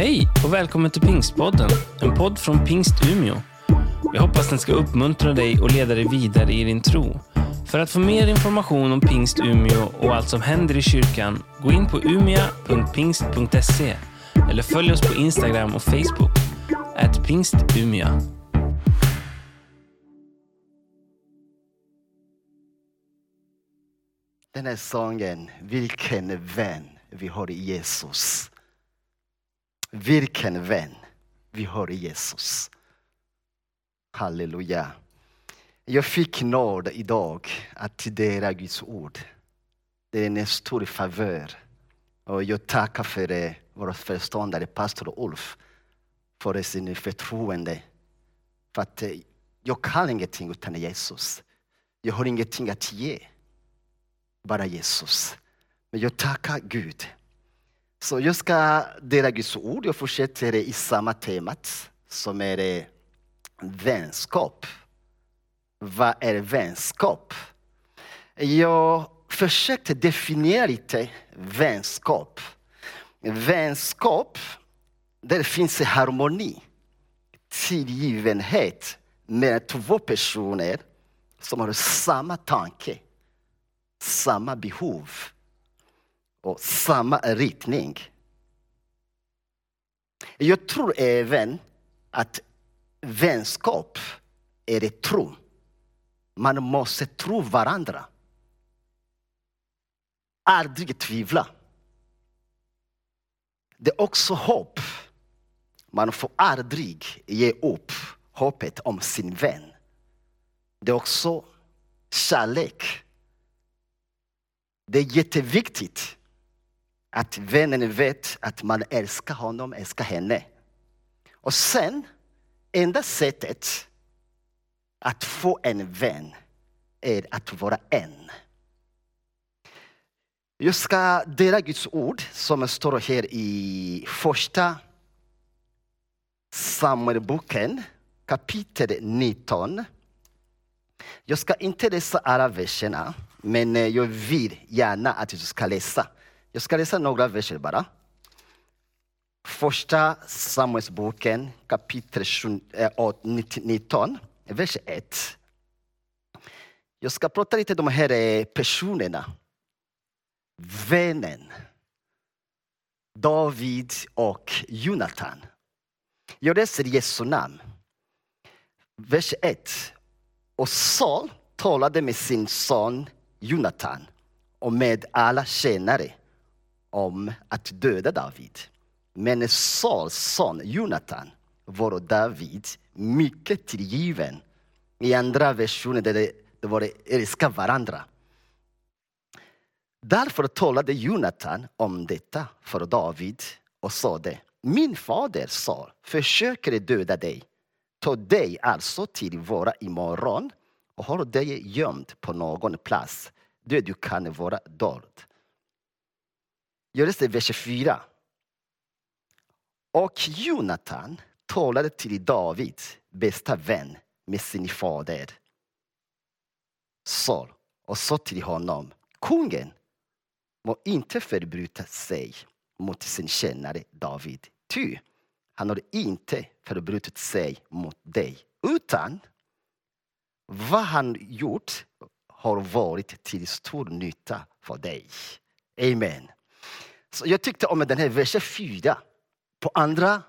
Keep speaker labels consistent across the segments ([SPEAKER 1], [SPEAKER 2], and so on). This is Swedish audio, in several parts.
[SPEAKER 1] Hej och välkommen till Pingstpodden, en podd från Pingst Umeå. Jag hoppas den ska uppmuntra dig och leda dig vidare i din tro. För att få mer information om Pingst Umeå och allt som händer i kyrkan, gå in på umia.pingst.se eller följ oss på Instagram och Facebook, at pingstumia.
[SPEAKER 2] Den här sången, vilken vän vi har i Jesus. Vilken vän vi har i Jesus. Halleluja. Jag fick nåd idag att studera Guds ord. Det är en stor favör. Och jag tackar för vår föreståndare, pastor Ulf, för sin förtroende. För att eh, jag kan ingenting utan Jesus. Jag har ingenting att ge bara Jesus. Men jag tackar Gud. Så jag ska dela Guds ord. Jag fortsätter i samma temat som är vänskap. Vad är vänskap? Jag försökte definiera lite vänskap. Vänskap, där finns harmoni, tillgivenhet med två personer som har samma tanke samma behov och samma riktning. Jag tror även att vänskap är ett tro. Man måste tro varandra. Aldrig tvivla. Det är också hopp. Man får aldrig ge upp hoppet om sin vän. Det är också kärlek. Det är jätteviktigt att vännen vet att man älskar honom, älskar henne. Och sen, enda sättet att få en vän är att vara en. Jag ska dela Guds ord som står här i första Samuelboken kapitel 19. Jag ska inte läsa alla verserna, men eh, jag vill gärna att du ska läsa. Jag ska läsa några verser bara. Första Samuelsboken kapitel 19, eh, vers 1. Jag ska prata lite om de här eh, personerna. Vännen. David och Jonathan. Jag läser Jesu namn. Vers 1. Och Saul talade med sin son Jonathan och med alla tjänare om att döda David. Men Sauls son Jonathan var David mycket tillgiven. I andra versioner där det, det var älska varandra. Därför talade Jonathan om detta för David och sade Min fader Saul försöker döda dig. Ta dig alltså till våra imorgon och håll dig gömd på någon plats där du kan vara dold. Jag läser vers 4. Och Jonathan talade till David, bästa vän med sin fader Saul och sa till honom, kungen må inte förbryta sig mot sin tjänare David, ty han har inte förbrutit sig mot dig, utan vad han gjort har varit till stor nytta för dig. Amen. Så jag tyckte om den här versen 4 på andra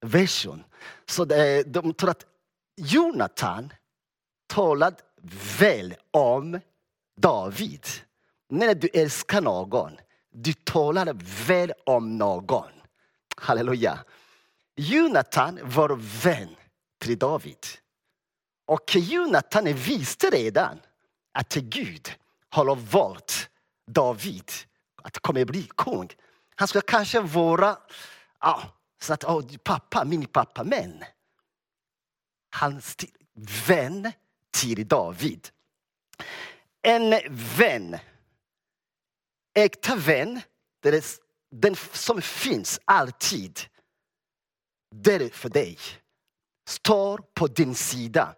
[SPEAKER 2] version. Så det, de tror att Jonathan talade väl om David. När du älskar någon, du talar väl om någon. Halleluja. Jonathan var vän till David. Och Jonathan visste redan att Gud har valt David att komma bli kung. Han skulle kanske vara ja, så att, oh, pappa, min pappa, men hans vän till David. En vän, äkta vän, det är den som finns alltid där för dig, står på din sida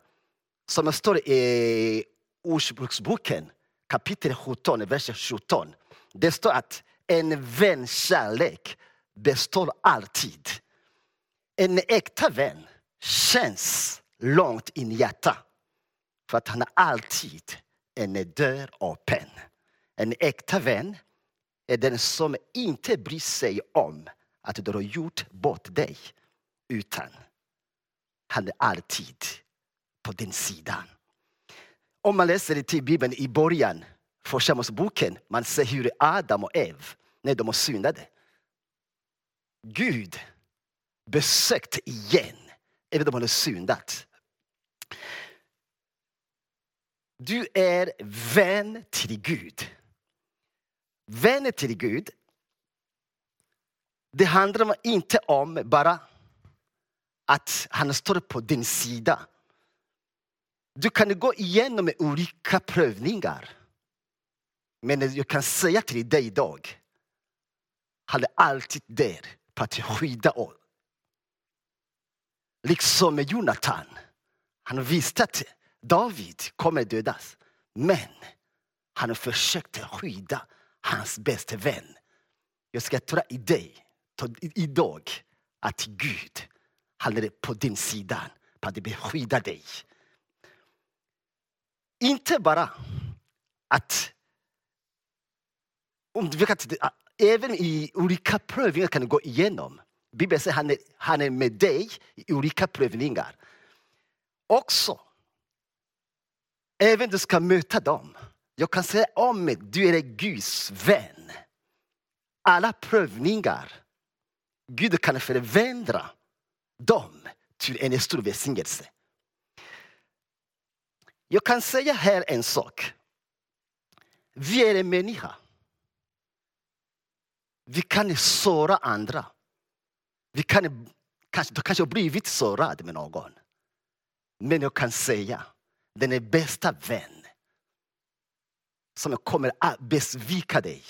[SPEAKER 2] som det står i Ordspråksboken kapitel 17, vers 17. Det står att en väns kärlek består alltid. En äkta vän känns långt in i hjärtat. För att han har alltid en dörr öppen. En äkta vän är den som inte bryr sig om att du har gjort bort dig. Utan han är alltid på din sida. Om man läser till Bibeln i början, första Moseboken, man ser hur Adam och Ev när de syndade. Gud besökte igen, även om de hade syndat. Du är vän till Gud. Vän till Gud, det handlar inte om bara att han står på din sida. Du kan gå igenom olika prövningar. Men jag kan säga till dig idag, han är alltid där för att skydda oss. Liksom med Jonathan. Han visste att David kommer dödas. Men han försökte skydda hans bästa vän. Jag ska tro i dig idag att Gud han är på din sida, för att beskydda dig. Inte bara att om du vet, även i olika prövningar kan du gå igenom. Bibeln säger att han är, han är med dig i olika prövningar. Också, även du ska möta dem. Jag kan säga om mig, du är Guds vän. Alla prövningar, Gud kan förvandla dem till en stor välsignelse. Jag kan säga här en sak. Vi är en människa. Vi kan såra andra. Vi kan kanske, du kanske har blivit sårad med någon. Men jag kan säga, den är bästa vän som kommer att besvika dig,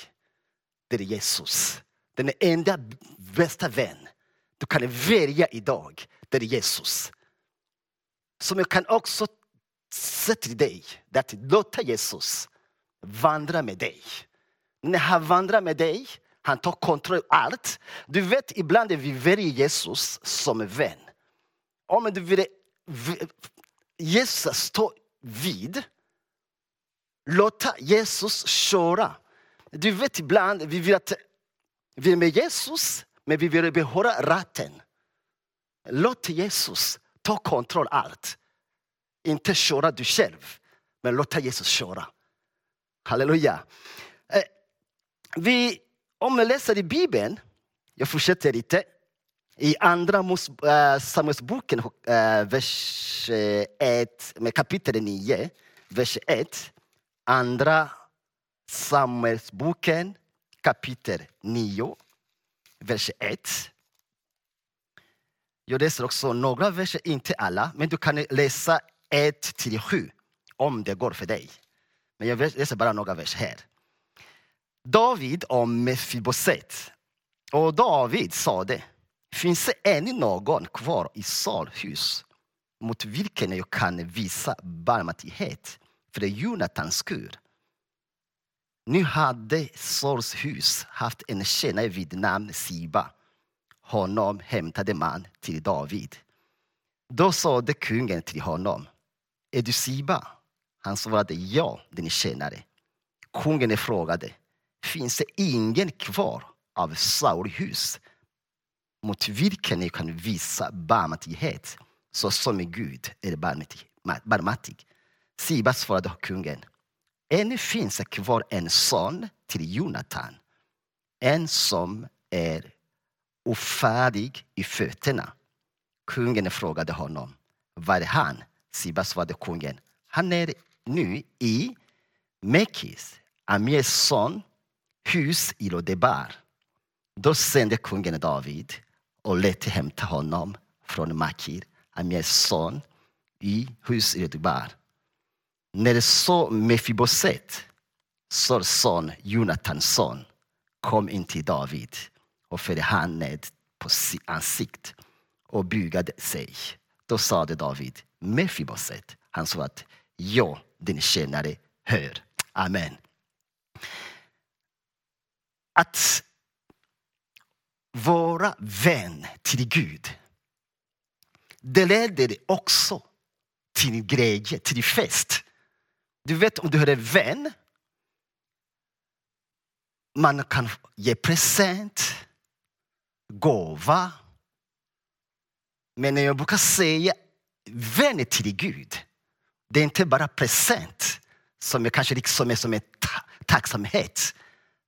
[SPEAKER 2] det är Jesus. Den enda bästa vän du kan välja idag, det är Jesus. Som jag kan också säga till dig, att låta Jesus vandra med dig. När han vandrar med dig, han tar kontroll över allt. Du vet, ibland vi väljer Jesus som vän. Om du vill Jesus stå vid, låta Jesus köra. Du vet ibland, vi vill att vi är med Jesus, men vi vill behålla ratten. Låt Jesus ta kontroll allt. Inte köra du själv, men låta Jesus köra. Halleluja. Eh, vi, om jag läser i Bibeln, jag fortsätter lite. I andra äh, Samuelsboken, äh, vers eh, 1, kapitel 9, vers 1. Andra Samuelsboken, kapitel 9 vers 1. Jag läser också några verser, inte alla, men du kan läsa 1 till 7 om det går för dig. Men jag läser bara några verser här. David om Mefiboset. Och David sade, finns det ännu någon kvar i Saul mot vilken jag kan visa barmhärtighet för Jonatans skull? Nu hade Sauls hus haft en tjänare vid namn Siba. Honom hämtade man till David. Då sade kungen till honom, är du Siba? Han svarade, ja, din tjänare. Kungen frågade, finns det ingen kvar av Sauls hus mot vilken ni kan visa barmhärtighet så som Gud är barmhärtig? Siba svarade kungen, Ännu finns det kvar en son till Jonathan. En som är ofärdig i fötterna. Kungen frågade honom, var är han? Siba svarade kungen, han är nu i Mekis, Amirs son, hus i Lodebar. Då sände kungen David och lät hämta honom från Makir, Amirs son, i hus i Lodebar. När så Mefiboset, Sauls son, Jonathans son, kom in till David och föll han ned på sitt ansikte och bugade sig. Då sade David, Mefiboset. Han sa att ja, din tjänare hör. Amen. Att vara vän till Gud, det leder också till glädje, till fest. Du vet om du har en vän, man kan ge present, gåva. Men jag brukar säga, vän till Gud, det är inte bara present som är kanske liksom är som en ta tacksamhet.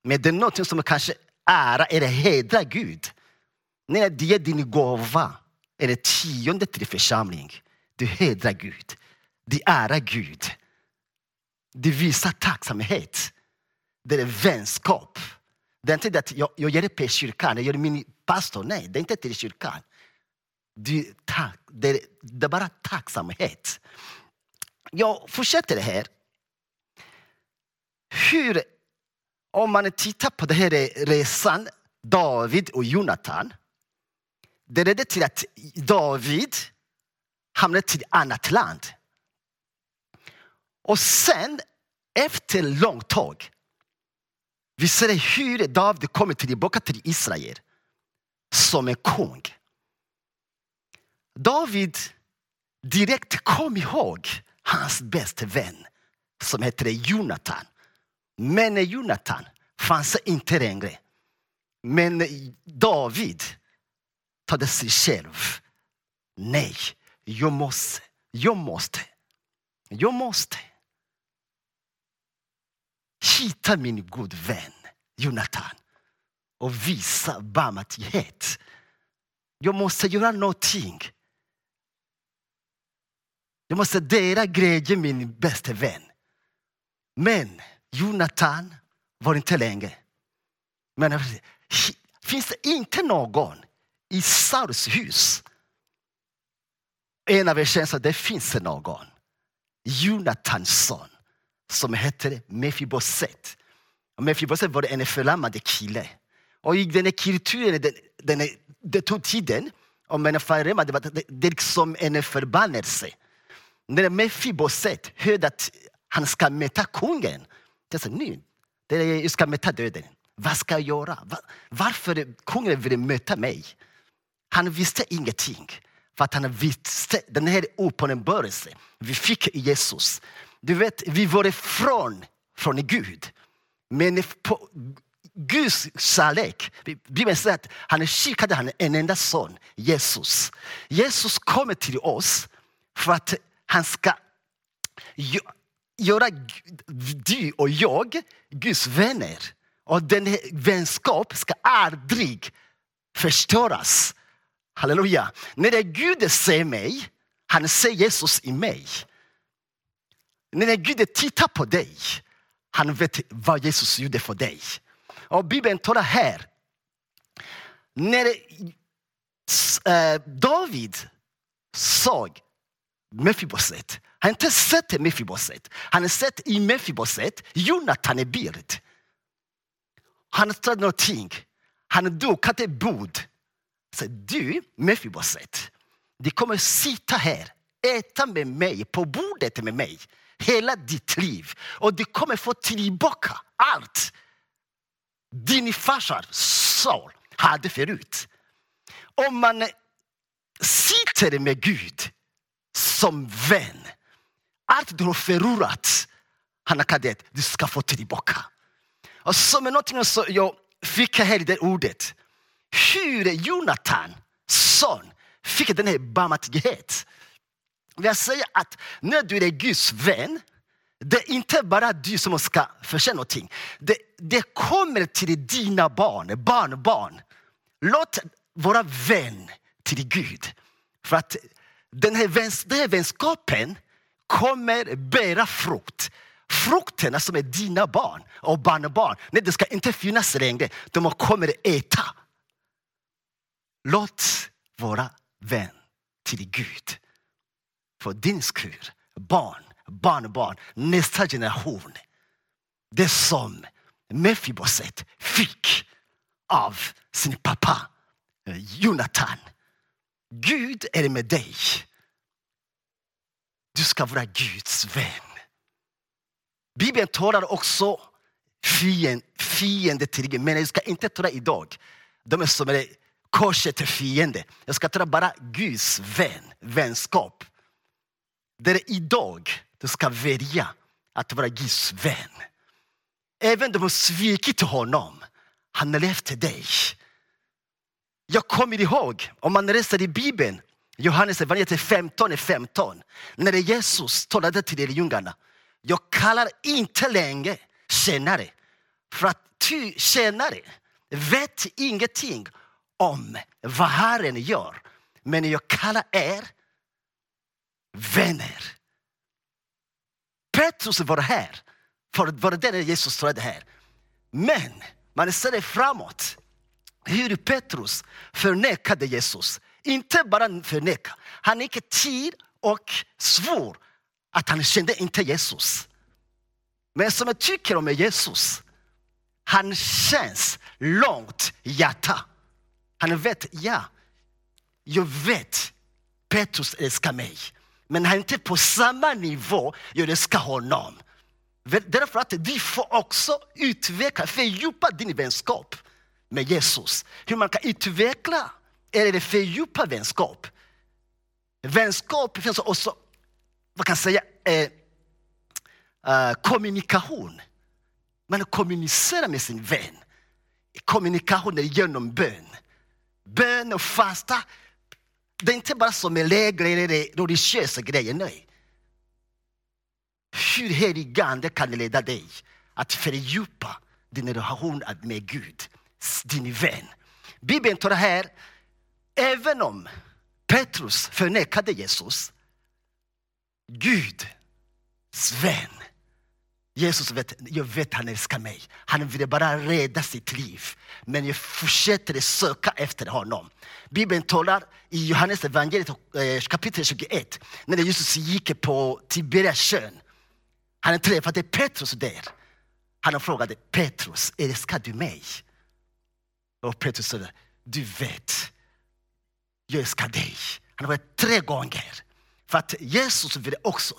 [SPEAKER 2] Men det är något som kanske ära eller hedra Gud. När du ger din gåva, eller tionde till församling, du hedrar Gud. Du ärar Gud. Du visar tacksamhet. Det är vänskap. Det är inte det att jag, jag ger det till kyrkan, jag gör det min pastor. Nej, det är inte till kyrkan. Du, tack, det, är, det är bara tacksamhet. Jag fortsätter här. Hur, om man tittar på den här resan, David och Jonathan. Det ledde till att David hamnade till ett annat land. Och sen, efter långt tag, vi ser hur David kommer tillbaka till Israel som en kung. David direkt kom ihåg hans bästa vän som heter Jonathan. Men Jonathan fanns inte längre. Men David tog sig själv. Nej, jag måste, jag måste, jag måste hitta min god vän Jonathan och visa barmhärtighet. Jag måste göra någonting. Jag måste dela glädje med min bästa vän. Men Jonathan var inte längre. Men finns det inte någon i Sauls hus? En av er känner att det finns någon. Jonathans son som heter Mefiboset. Mefiboset var en förlamad kille. Och i den här kulturen, den, den, det tog tiden. Om en förlamad, det var det, det liksom en förbannelse. När Mefiboset hörde att han ska möta kungen. Det sa, nu, jag ska möta döden. Vad ska jag göra? Varför kungen ville möta mig? Han visste ingenting. För att han visste den här uppenbarelsen vi fick i Jesus. Du vet, vi var ifrån från Gud. Men på Guds kärlek, Bibeln säger att han skickade han en enda son, Jesus. Jesus kommer till oss för att han ska göra du och jag Guds vänner. Och den vänskap ska aldrig förstöras. Halleluja. När Gud ser mig, han ser Jesus i mig. När Gud tittar på dig, han vet vad Jesus gjorde för dig. Och Bibeln talar här. När eh, David såg Mefiboset, han har inte sett Mefiboset. Han har sett i Mefiboset Jonathan är bild. Han har sett någonting. Han har dukat ett bord. Så du, Mefiboset, du kommer sitta här, äta med mig, på bordet med mig hela ditt liv. Och du kommer få tillbaka allt din farsar Saul hade förut. Om man sitter med Gud som vän, allt du har förlorat, han har du ska få tillbaka. Och som är någonting som jag fick här i det ordet, hur Jonathan son fick den här barmhärtighet. Jag säger att när du är Guds vän, det är inte bara du som ska förtjäna någonting. Det, det kommer till dina barn, barnbarn. Låt vara vän till Gud. För att den här, väns, den här vänskapen kommer bära frukt. Frukterna som är dina barn och barnbarn, nej, det ska inte finnas längre. De kommer äta. Låt vara vän till Gud för din skull, barn, barnbarn, nästa generation. Det som Mefiboset fick av sin pappa eh, Jonathan. Gud är med dig. Du ska vara Guds vän. Bibeln talar också fiende, fiende till Gud, men jag ska inte tala idag. De är som är korset är fiende. Jag ska tala bara Guds vän, vänskap. Det är idag du ska välja att vara Guds vän. Även om du har svikit honom, han är efter dig. Jag kommer ihåg, om man läser i Bibeln, Johannes evangeliet 15 15, när Jesus talade till lärjungarna. Jag kallar inte längre tjänare, för att ty tjänare vet ingenting om vad Herren gör. Men jag kallar er vänner. Petrus var här, för var det när Jesus talade här. Men man ser framåt hur Petrus förnekade Jesus. Inte bara förneka, han gick till och svor att han kände inte Jesus. Men som jag tycker om Jesus, han känns långt hjärta. Han vet, ja, jag vet Petrus älskar mig. Men han är inte på samma nivå jag älskar honom. Därför att du får också utveckla, fördjupa din vänskap med Jesus. Hur man kan utveckla eller fördjupa vänskap. Vänskap finns också, vad kan jag säga, eh, uh, kommunikation. Man kommunicerar med sin vän. Kommunikation är genom bön. Bön och fasta, det är inte bara som en lägre eller religiösa grejer, nej. Hur helig ande kan leda dig att fördjupa din relation med Gud, din vän. Bibeln tar det här, även om Petrus förnekade Jesus, Gud, Sven, Jesus vet, jag vet han älskar mig. Han ville bara rädda sitt liv. Men jag fortsätter söka efter honom. Bibeln talar i Johannes evangeliet eh, kapitel 21. När Jesus gick på Tiberias sjön. Han träffade Petrus där. Han frågade Petrus, älskar du mig? Och Petrus sa, du vet, jag älskar dig. Han har varit tre gånger. För att Jesus ville också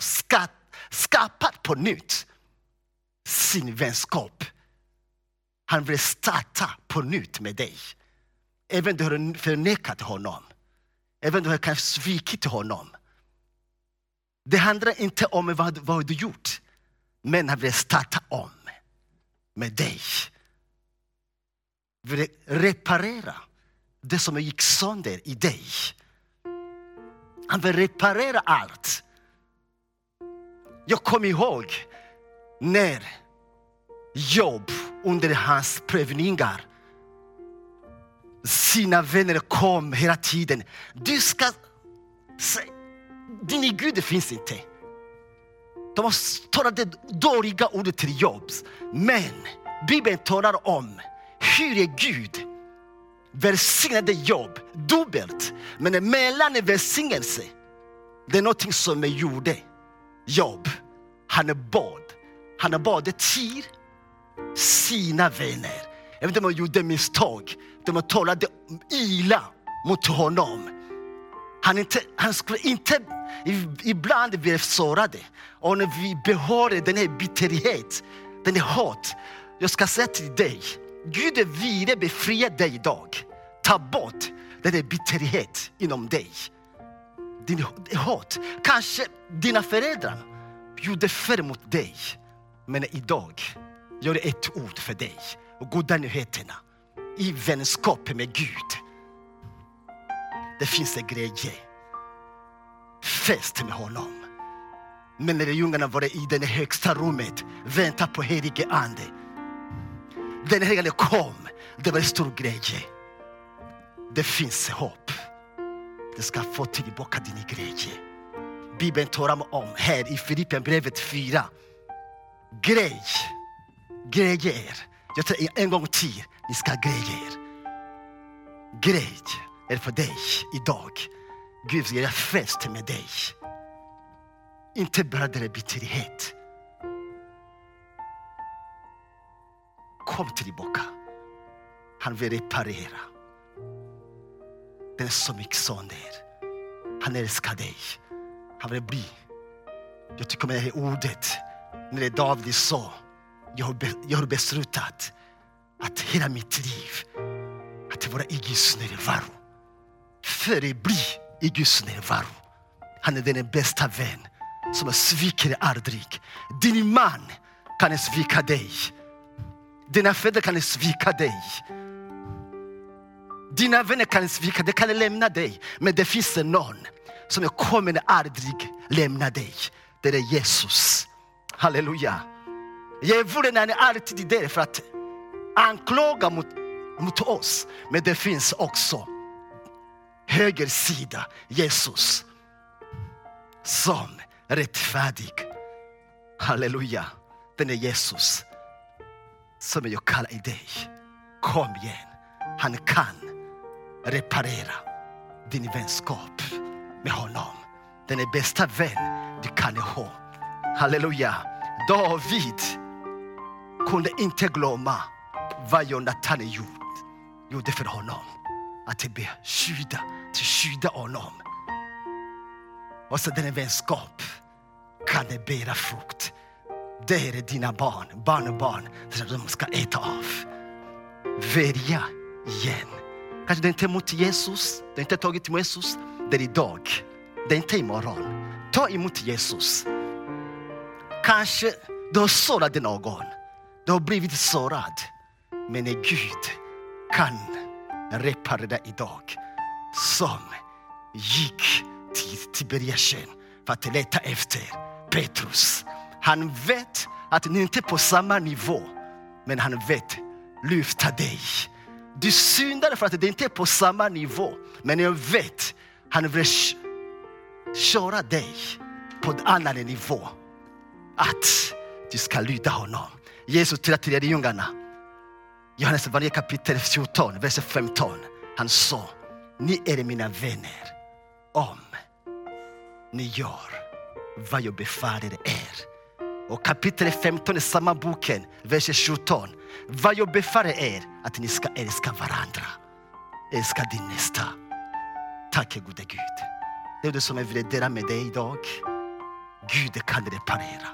[SPEAKER 2] skapa på nytt sin vänskap. Han vill starta på nytt med dig. Även om du har förnekat honom. Även om du har kanske svikit honom. Det handlar inte om vad, vad du gjort. Men han vill starta om med dig. Vill reparera det som gick sönder i dig. Han vill reparera allt. Jag kommer ihåg när Job under hans prövningar sina vänner kom hela tiden. Du ska... Din Gud finns inte. De talade dåliga ord till Job. Men Bibeln talar om hur Gud välsignade jobb, dubbelt. Men mellan välsignelse, det är någonting som gjorde jobb. Han bad han bad till sina vänner. Även om de gjorde misstag. De talade illa mot honom. Han, inte, han skulle inte ibland bli sårade. Och när vi behåller den här bitterhet, den här hat. Jag ska säga till dig, Gud vill befria dig idag. Ta bort den där bitterhet inom dig. Din hat. Kanske dina föräldrar gjorde fel mot dig. Men idag gör det ett ord för dig och goda nyheterna i vänskap med Gud. Det finns en glädje. Fest med honom. Men när lärjungarna var i det högsta rummet, väntade på helige ande. Den helige kom, det var en stor glädje. Det finns hopp. Du ska få tillbaka din glädje. Bibeln talar om här i Filipperbrevet 4 grej. Grejer. Jag säger en gång till, ni ska grejer. Grej är för dig idag. Gud ska göra fest med dig. Inte bara det bitterhet. Kom tillbaka. Han vill reparera. Den som gick sönder. Han älskar dig. Han vill bli. Jag tycker om det här ordet när David sa, jag har beslutat att hela mitt liv att vara i Guds närvaro. Förbli i Guds närvaro. Han är den bästa vän som sviker aldrig. Din man kan svika dig. Dina föräldrar kan svika dig. Dina vänner kan svika dig, kan lämna dig. Men det finns någon som kommer aldrig lämna dig. Det är Jesus. Halleluja. Djävulen är alltid där för att anklaga mot, mot oss. Men det finns också höger sida, Jesus, som rättfärdig. Halleluja. Den är Jesus som jag kallar i dig. Kom igen. Han kan reparera din vänskap med honom. Den är bästa vän du kan ha. Halleluja. David kunde inte glömma vad Jonathan gjort, gjorde för honom. Att beskydda, till skydda honom. Och så den vänskap kan bära frukt. Det är dina barn, barnbarn, som de ska äta av. Välja igen. Kanske det inte är Jesus, det är inte tagit emot Jesus. Det är idag, det är inte imorgon. Ta emot Jesus. Kanske du har sårat någon, du har blivit sårad. Men Gud kan reparera idag. Som gick till Tiberiasjön för att leta efter Petrus. Han vet att ni inte är på samma nivå, men han vet lyfta dig. Du syndade för att det inte är på samma nivå, men jag vet han vill köra dig på en annan nivå. Att du ska lyda honom. Jesus till lärjungarna, Johannes varje kapitel 14, vers 15. Han sa, ni är mina vänner om ni gör vad jag befaller er. Och kapitel 15 i samma boken, vers 17. Vad jag befaller er, att ni ska älska varandra. Älska din nästa. Tack gode Gud. Det är det som jag vill dela med dig idag. Gud kan reparera.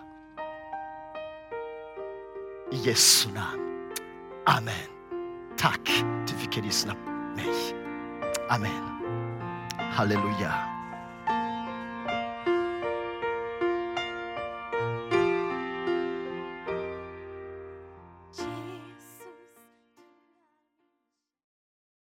[SPEAKER 2] I Jesu namn. Amen. Tack, du fick lyssna på mig. Amen. Halleluja.